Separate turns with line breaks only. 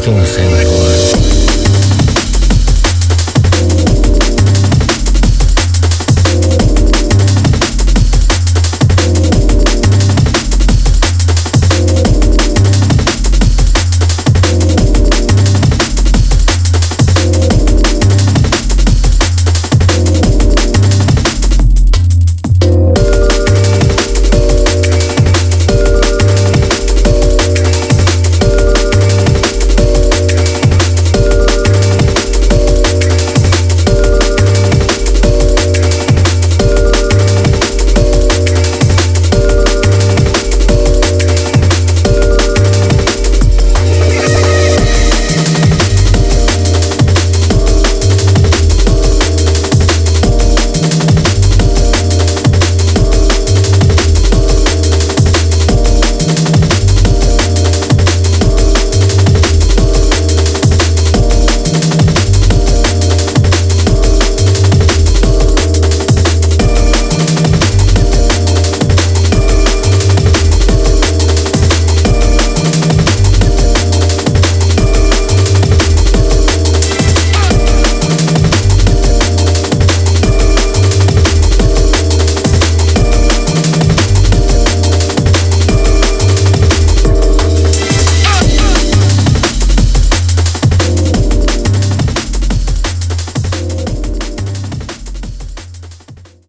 feeling the same.